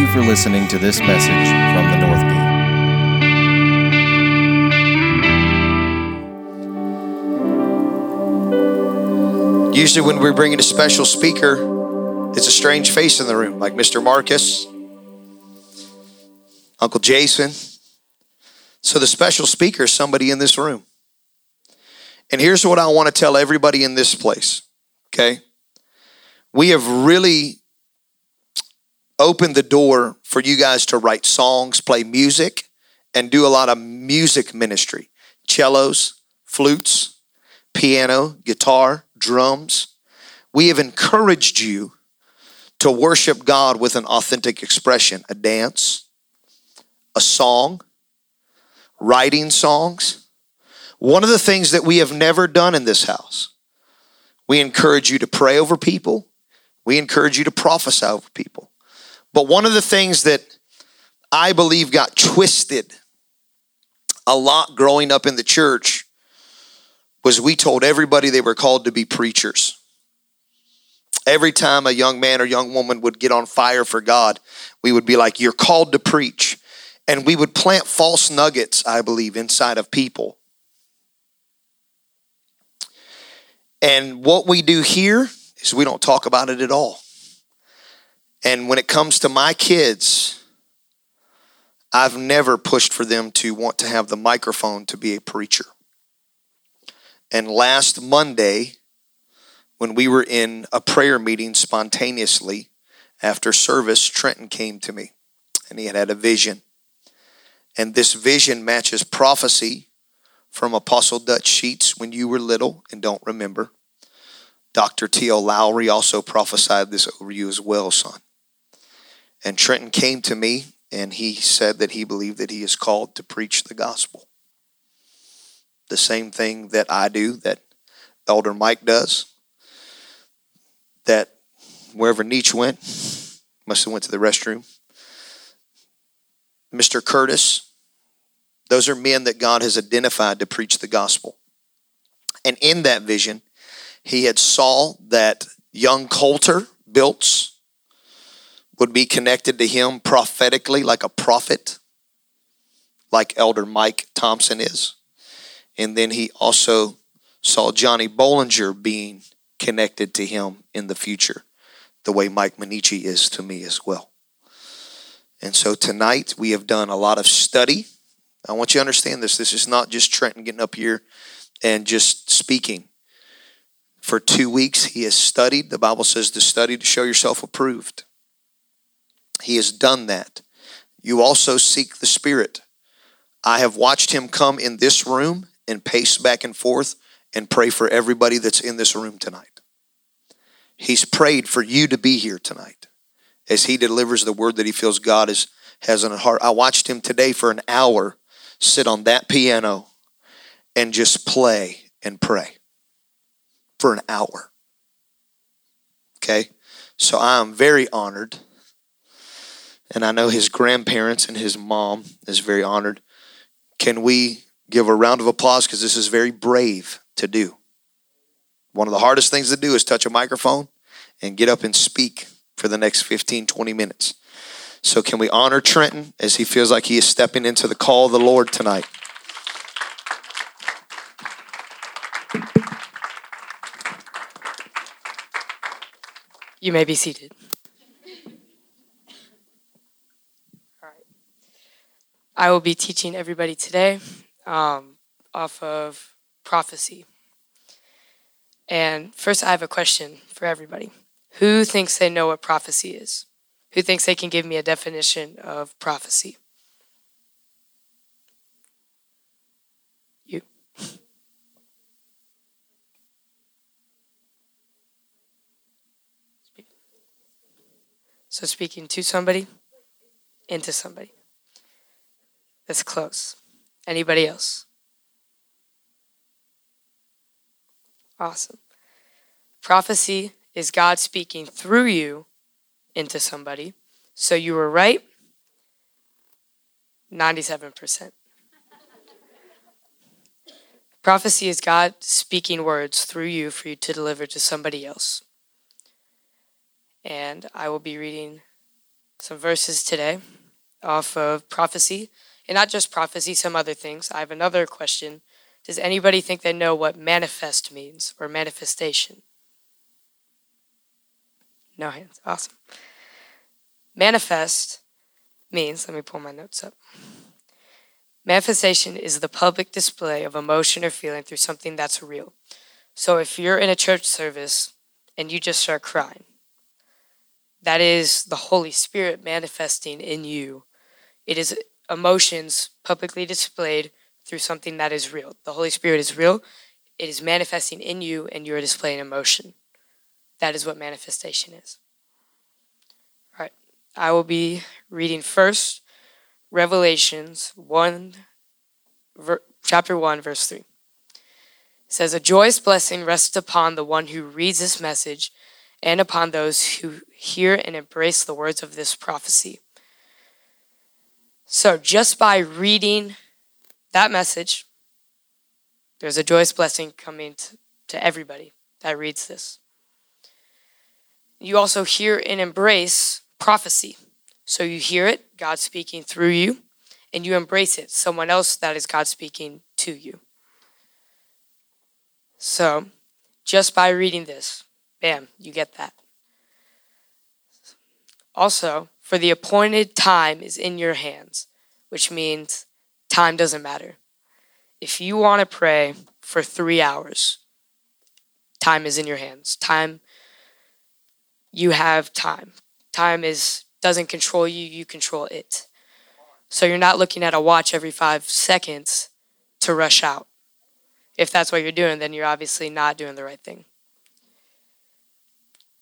you for listening to this message from the North Gate. Usually, when we bring in a special speaker, it's a strange face in the room, like Mr. Marcus, Uncle Jason. So, the special speaker is somebody in this room. And here's what I want to tell everybody in this place, okay? We have really opened the door for you guys to write songs, play music, and do a lot of music ministry cellos, flutes, piano, guitar, drums. We have encouraged you to worship God with an authentic expression a dance, a song, writing songs. One of the things that we have never done in this house, we encourage you to pray over people, we encourage you to prophesy over people. But one of the things that I believe got twisted a lot growing up in the church was we told everybody they were called to be preachers. Every time a young man or young woman would get on fire for God, we would be like, You're called to preach. And we would plant false nuggets, I believe, inside of people. And what we do here is we don't talk about it at all. And when it comes to my kids, I've never pushed for them to want to have the microphone to be a preacher. And last Monday, when we were in a prayer meeting spontaneously after service, Trenton came to me and he had had a vision. And this vision matches prophecy from Apostle Dutch Sheets when you were little and don't remember. Dr. T.L. Lowery also prophesied this over you as well, son. And Trenton came to me and he said that he believed that he is called to preach the gospel the same thing that I do, that Elder Mike does, that wherever Nietzsche went, must have went to the restroom. Mr. Curtis, those are men that God has identified to preach the gospel. And in that vision, he had saw that young Coulter, Biltz, would be connected to him prophetically like a prophet, like Elder Mike Thompson is. And then he also saw Johnny Bollinger being connected to him in the future, the way Mike Manici is to me as well. And so tonight we have done a lot of study. I want you to understand this. This is not just Trenton getting up here and just speaking. For two weeks, he has studied. The Bible says to study to show yourself approved. He has done that. You also seek the Spirit. I have watched him come in this room and pace back and forth and pray for everybody that's in this room tonight. He's prayed for you to be here tonight as he delivers the word that he feels God is, has in his heart. I watched him today for an hour sit on that piano and just play and pray for an hour. Okay? So I am very honored. And I know his grandparents and his mom is very honored. Can we give a round of applause because this is very brave to do. One of the hardest things to do is touch a microphone and get up and speak for the next 15, 20 minutes. So, can we honor Trenton as he feels like he is stepping into the call of the Lord tonight? You may be seated. All right. I will be teaching everybody today um, off of prophecy. And first, I have a question for everybody. Who thinks they know what prophecy is? Who thinks they can give me a definition of prophecy? You. So, speaking to somebody, into somebody. That's close. Anybody else? Awesome. Prophecy is God speaking through you into somebody. So you were right 97%. Prophecy is God speaking words through you for you to deliver to somebody else. And I will be reading some verses today off of prophecy, and not just prophecy, some other things. I have another question. Does anybody think they know what manifest means or manifestation? No hands. Awesome. Manifest means, let me pull my notes up. Manifestation is the public display of emotion or feeling through something that's real. So if you're in a church service and you just start crying, that is the Holy Spirit manifesting in you. It is emotions publicly displayed through something that is real. The Holy Spirit is real. It is manifesting in you, and you are displaying emotion. That is what manifestation is. All right. I will be reading first Revelations 1, ver, chapter 1, verse 3. It says, A joyous blessing rests upon the one who reads this message and upon those who hear and embrace the words of this prophecy. So, just by reading that message, there's a joyous blessing coming to, to everybody that reads this. You also hear and embrace prophecy. So, you hear it, God speaking through you, and you embrace it, someone else that is God speaking to you. So, just by reading this, Bam, you get that. Also, for the appointed time is in your hands, which means time doesn't matter. If you want to pray for three hours, time is in your hands. Time, you have time. Time is doesn't control you, you control it. So you're not looking at a watch every five seconds to rush out. If that's what you're doing, then you're obviously not doing the right thing.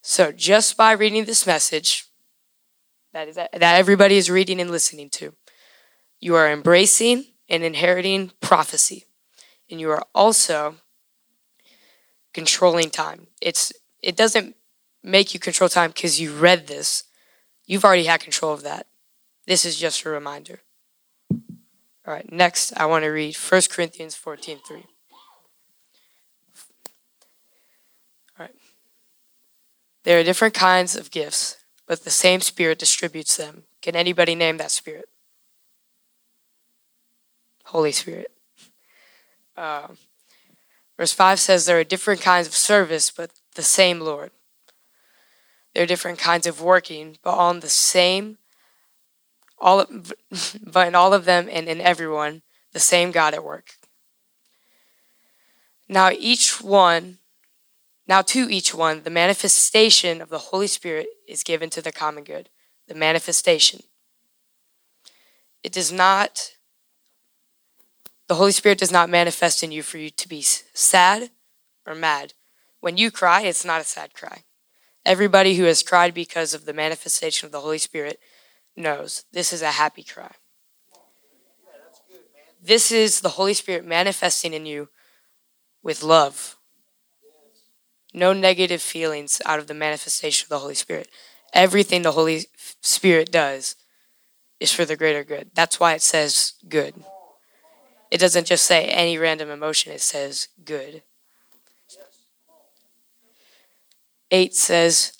So just by reading this message that that everybody is reading and listening to, you are embracing and inheriting prophecy. And you are also controlling time. It's it doesn't make you control time because you read this. You've already had control of that. This is just a reminder. All right, next I want to read 1 Corinthians 14 3. There are different kinds of gifts, but the same Spirit distributes them. Can anybody name that Spirit? Holy Spirit. Uh, verse 5 says there are different kinds of service, but the same Lord. There are different kinds of working, but on the same, all, but in all of them and in everyone, the same God at work. Now each one now, to each one, the manifestation of the Holy Spirit is given to the common good. The manifestation. It does not, the Holy Spirit does not manifest in you for you to be sad or mad. When you cry, it's not a sad cry. Everybody who has cried because of the manifestation of the Holy Spirit knows this is a happy cry. This is the Holy Spirit manifesting in you with love no negative feelings out of the manifestation of the Holy Spirit. Everything the Holy Spirit does is for the greater good. That's why it says good. It doesn't just say any random emotion, it says good. 8 says,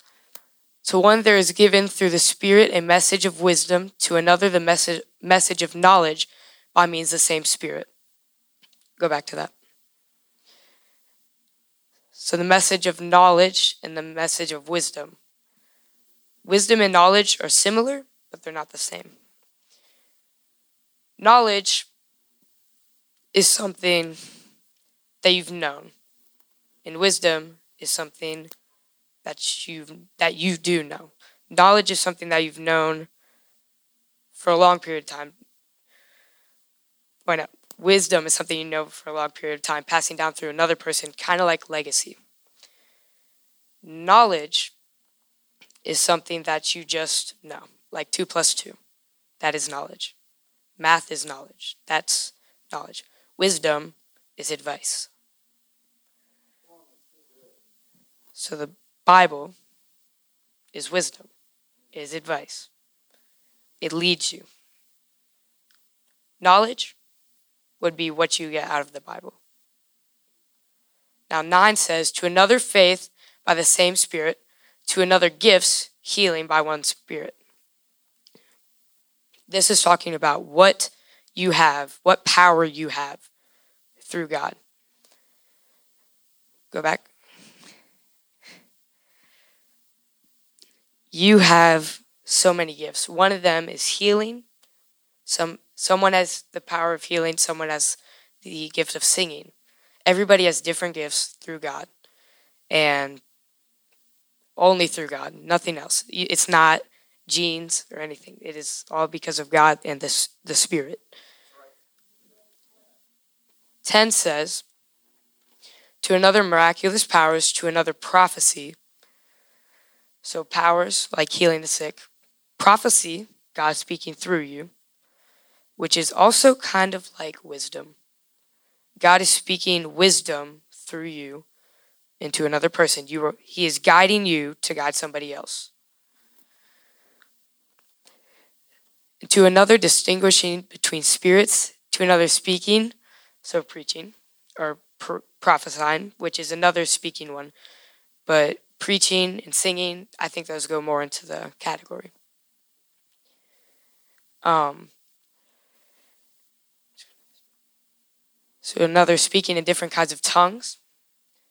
To one there is given through the Spirit a message of wisdom, to another the message, message of knowledge by means the same Spirit. Go back to that. So the message of knowledge and the message of wisdom. Wisdom and knowledge are similar, but they're not the same. Knowledge is something that you've known, and wisdom is something that you that you do know. Knowledge is something that you've known for a long period of time. Why not? Wisdom is something you know for a long period of time, passing down through another person, kind of like legacy. Knowledge is something that you just know, like 2 plus 2. That is knowledge. Math is knowledge. That's knowledge. Wisdom is advice. So the Bible is wisdom, is advice. It leads you. Knowledge would be what you get out of the Bible. Now, 9 says, To another faith by the same Spirit, to another gifts, healing by one Spirit. This is talking about what you have, what power you have through God. Go back. You have so many gifts. One of them is healing. Some someone has the power of healing, someone has the gift of singing. Everybody has different gifts through God. And only through God, nothing else. It's not genes or anything. It is all because of God and the, the Spirit. 10 says, To another miraculous powers, to another prophecy. So, powers like healing the sick, prophecy, God speaking through you, which is also kind of like wisdom. God is speaking wisdom through you into another person. You are, he is guiding you to guide somebody else. To another distinguishing between spirits, to another speaking, so preaching, or pr- prophesying, which is another speaking one. But preaching and singing, I think those go more into the category. Um, so another speaking in different kinds of tongues.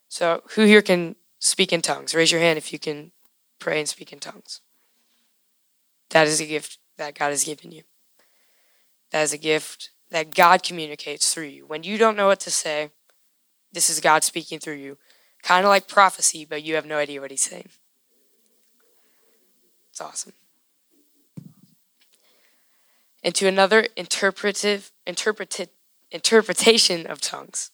So, who here can speak in tongues? Raise your hand if you can pray and speak in tongues. That is a gift that God has given you. That is a gift that God communicates through you. When you don't know what to say, this is God speaking through you. Kind of like prophecy, but you have no idea what He's saying. It's awesome. And to another interpretive, interpreted, interpretation of tongues.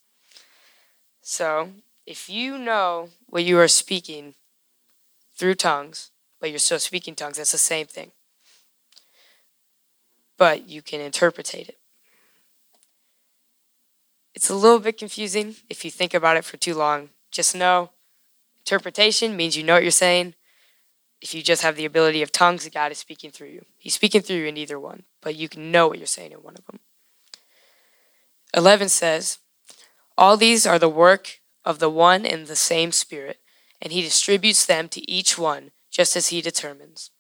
So, if you know what you are speaking through tongues, but you're still speaking tongues, that's the same thing. But you can interpretate it. It's a little bit confusing if you think about it for too long. Just know interpretation means you know what you're saying. If you just have the ability of tongues, God is speaking through you. He's speaking through you in either one, but you can know what you're saying in one of them. 11 says, All these are the work of the one and the same Spirit, and He distributes them to each one just as He determines.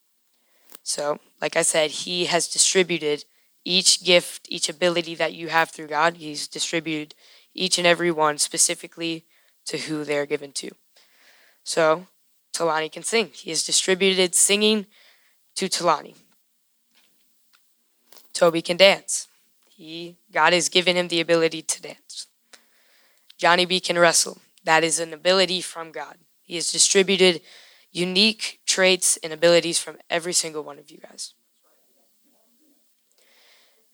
So, like I said, He has distributed each gift, each ability that you have through God. He's distributed each and every one specifically to who they're given to. So, Talani can sing. He has distributed singing to Talani. Toby can dance. He God has given him the ability to dance. Johnny B can wrestle. That is an ability from God. He has distributed unique traits and abilities from every single one of you guys.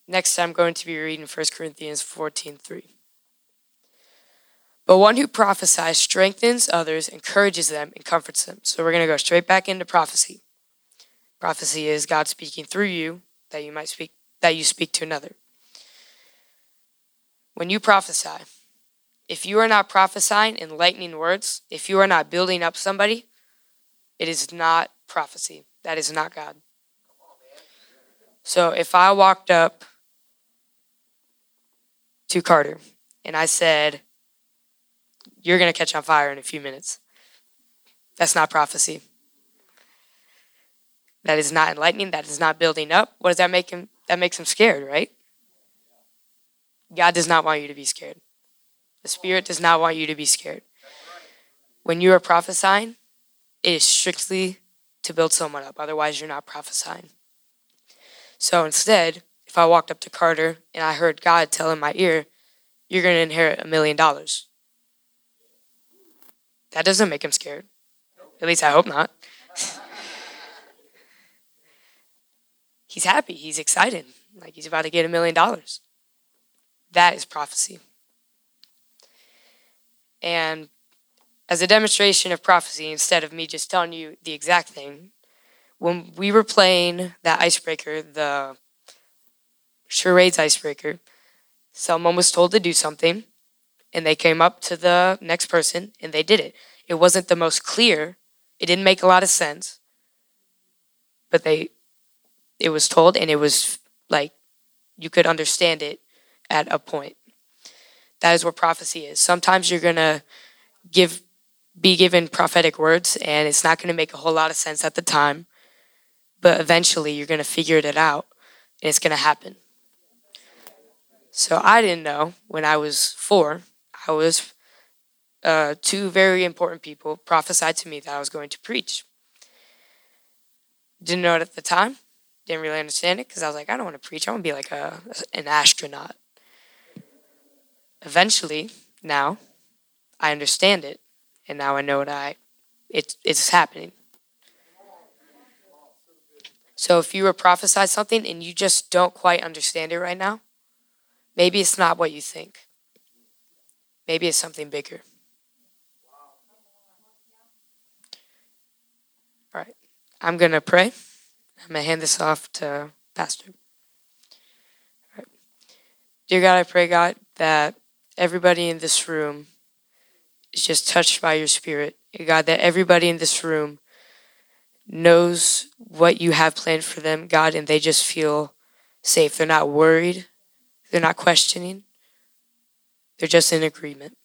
Next, I'm going to be reading 1 Corinthians 14:3. But one who prophesies strengthens others, encourages them, and comforts them. So we're going to go straight back into prophecy. Prophecy is God speaking through you that you might speak that you speak to another. When you prophesy, if you are not prophesying enlightening words, if you are not building up somebody, it is not prophecy. That is not God. So if I walked up to Carter and I said, You're going to catch on fire in a few minutes, that's not prophecy. That is not enlightening. That is not building up. What does that make him? That makes him scared, right? God does not want you to be scared. The Spirit does not want you to be scared. When you are prophesying, it is strictly to build someone up. Otherwise, you're not prophesying. So instead, if I walked up to Carter and I heard God tell in my ear, You're going to inherit a million dollars, that doesn't make him scared. At least I hope not. he's happy. He's excited. Like he's about to get a million dollars. That is prophecy. And as a demonstration of prophecy, instead of me just telling you the exact thing, when we were playing that icebreaker, the charades icebreaker, someone was told to do something, and they came up to the next person and they did it. It wasn't the most clear, it didn't make a lot of sense, but they, it was told, and it was like you could understand it at a point. That is what prophecy is. Sometimes you're going to give be given prophetic words and it's not going to make a whole lot of sense at the time, but eventually you're going to figure it out and it's going to happen. So I didn't know when I was four, I was uh, two very important people prophesied to me that I was going to preach. Didn't know it at the time. Didn't really understand it because I was like, I don't want to preach. I want to be like a an astronaut. Eventually, now, I understand it, and now I know what I it, it's happening. So if you were prophesied something and you just don't quite understand it right now, maybe it's not what you think. Maybe it's something bigger. All right. I'm going to pray. I'm going to hand this off to Pastor. All right. Dear God, I pray, God, that everybody in this room is just touched by your spirit. God, that everybody in this room knows what you have planned for them, God, and they just feel safe. They're not worried, they're not questioning, they're just in agreement.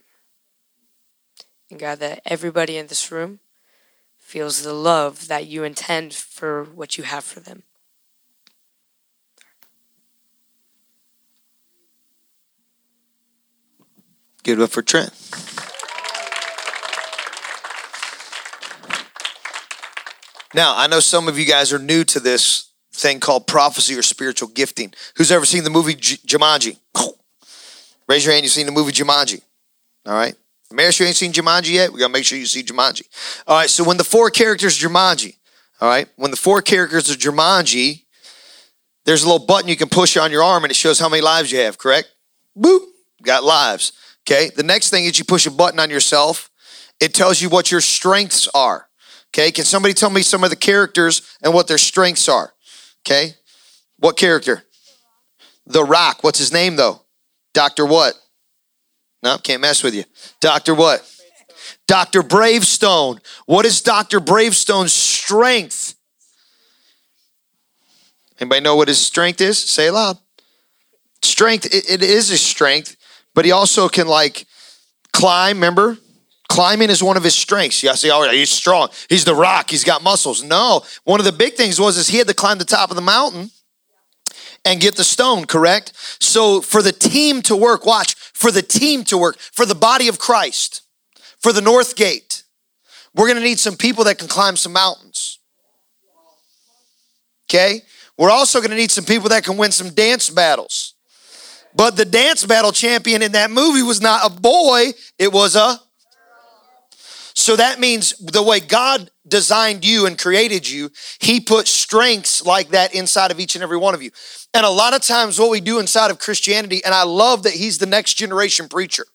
And God, that everybody in this room feels the love that you intend for what you have for them. Give it up for Trent. Now, I know some of you guys are new to this thing called prophecy or spiritual gifting. Who's ever seen the movie J- Jumanji? Raise your hand, you've seen the movie Jumanji. All right. Maris, you ain't seen Jumanji yet? We got to make sure you see Jumanji. All right. So when the four characters Jumanji, all right, when the four characters of Jumanji, there's a little button you can push on your arm and it shows how many lives you have, correct? Boop, got lives. Okay. The next thing is you push a button on yourself, it tells you what your strengths are. Okay, can somebody tell me some of the characters and what their strengths are? Okay, what character? The Rock. What's his name though? Doctor what? No, can't mess with you. Doctor what? Dr. Bravestone. What is Dr. Bravestone's strength? Anybody know what his strength is? Say it loud. Strength, it, it is his strength, but he also can like climb, remember? Climbing is one of his strengths. You see, oh, he's strong. He's the rock. He's got muscles. No, one of the big things was is he had to climb the top of the mountain and get the stone, correct? So for the team to work, watch, for the team to work, for the body of Christ, for the North Gate, we're going to need some people that can climb some mountains. Okay? We're also going to need some people that can win some dance battles. But the dance battle champion in that movie was not a boy, it was a so that means the way God designed you and created you, He put strengths like that inside of each and every one of you. And a lot of times, what we do inside of Christianity, and I love that He's the next generation preacher.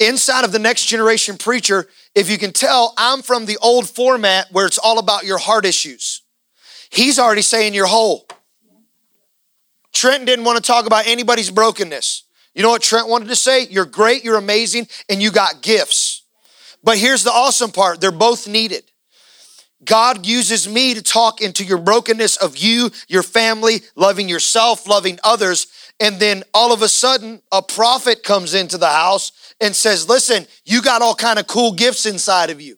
Inside of the next generation preacher, if you can tell, I'm from the old format where it's all about your heart issues. He's already saying you're whole. Trent didn't want to talk about anybody's brokenness. You know what Trent wanted to say? You're great, you're amazing, and you got gifts. But here's the awesome part they're both needed. God uses me to talk into your brokenness of you, your family, loving yourself, loving others. And then all of a sudden, a prophet comes into the house and says, Listen, you got all kind of cool gifts inside of you.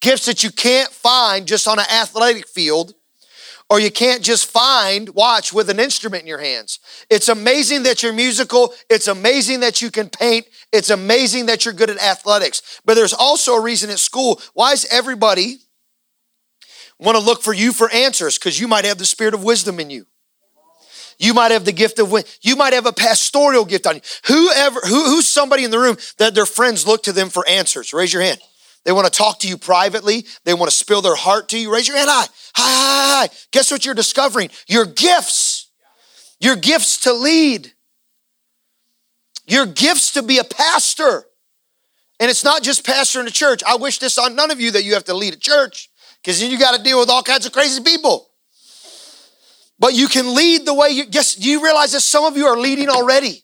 Gifts that you can't find just on an athletic field or you can't just find, watch, with an instrument in your hands. It's amazing that you're musical. It's amazing that you can paint. It's amazing that you're good at athletics. But there's also a reason at school. Why is everybody want to look for you for answers? Because you might have the spirit of wisdom in you. You might have the gift of you might have a pastoral gift on you. Whoever who, who's somebody in the room that their friends look to them for answers? Raise your hand. They want to talk to you privately. They want to spill their heart to you. Raise your hand high. Hi, hi, hi. Guess what you're discovering? Your gifts. Your gifts to lead. Your gifts to be a pastor. And it's not just pastor in a church. I wish this on none of you that you have to lead a church because then you got to deal with all kinds of crazy people. But you can lead the way you, yes, do you realize that some of you are leading already.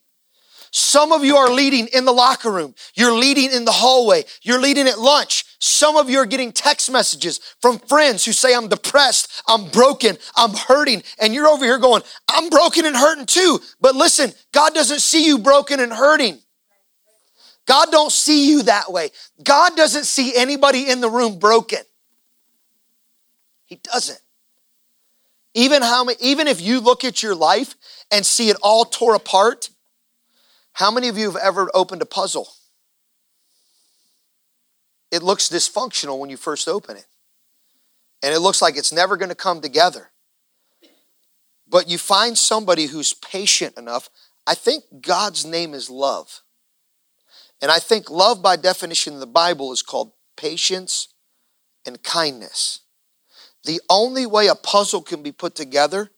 Some of you are leading in the locker room. You're leading in the hallway. You're leading at lunch. Some of you are getting text messages from friends who say, I'm depressed, I'm broken, I'm hurting. And you're over here going, I'm broken and hurting too. But listen, God doesn't see you broken and hurting. God don't see you that way. God doesn't see anybody in the room broken. He doesn't. Even how even if you look at your life and see it all tore apart, how many of you have ever opened a puzzle? It looks dysfunctional when you first open it. And it looks like it's never going to come together. But you find somebody who's patient enough. I think God's name is love. And I think love, by definition in the Bible, is called patience and kindness. The only way a puzzle can be put together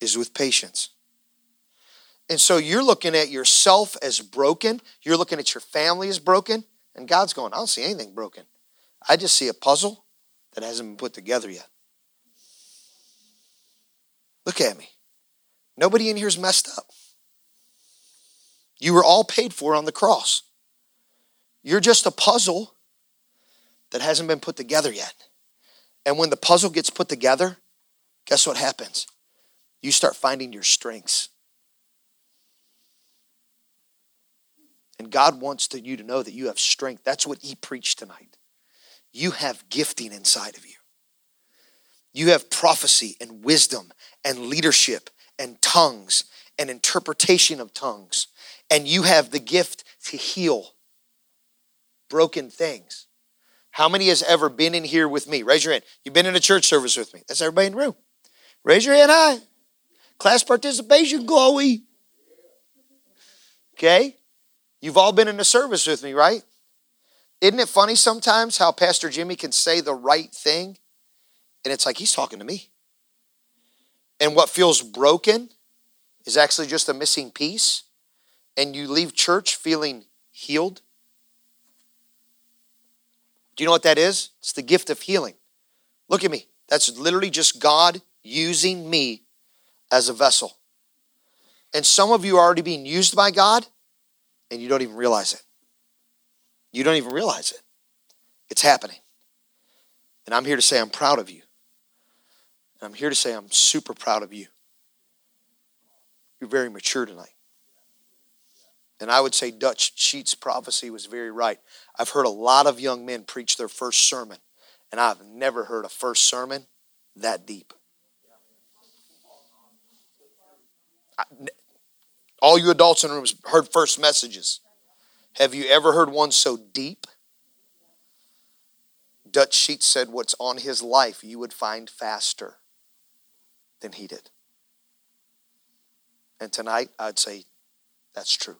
is with patience. And so you're looking at yourself as broken, you're looking at your family as broken, and God's going, I don't see anything broken. I just see a puzzle that hasn't been put together yet. Look at me. Nobody in here is messed up. You were all paid for on the cross. You're just a puzzle that hasn't been put together yet. And when the puzzle gets put together, guess what happens? You start finding your strengths. And God wants to, you to know that you have strength. That's what He preached tonight. You have gifting inside of you. You have prophecy and wisdom and leadership and tongues and interpretation of tongues. And you have the gift to heal broken things. How many has ever been in here with me? Raise your hand. You've been in a church service with me. That's everybody in the room. Raise your hand high. Class participation, glowy. Okay? You've all been in a service with me, right? Isn't it funny sometimes how Pastor Jimmy can say the right thing and it's like he's talking to me? And what feels broken is actually just a missing piece, and you leave church feeling healed do you know what that is? It's the gift of healing. Look at me. That's literally just God using me as a vessel. And some of you are already being used by God and you don't even realize it. You don't even realize it. It's happening. And I'm here to say I'm proud of you. And I'm here to say I'm super proud of you. You're very mature tonight. And I would say Dutch Sheets' prophecy was very right. I've heard a lot of young men preach their first sermon, and I've never heard a first sermon that deep. All you adults in the room heard first messages. Have you ever heard one so deep? Dutch Sheets said what's on his life you would find faster than he did. And tonight, I'd say that's true.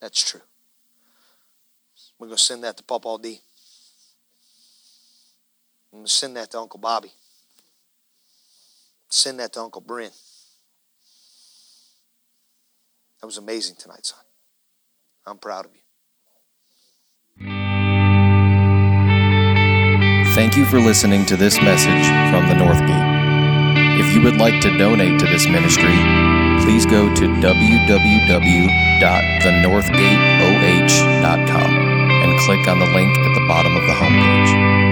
That's true. We're going to send that to Papa D. I'm going to send that to Uncle Bobby. Send that to Uncle Bryn. That was amazing tonight, son. I'm proud of you. Thank you for listening to this message from the North Gate. If you would like to donate to this ministry, please go to www.thenorthgateoh.com and click on the link at the bottom of the homepage.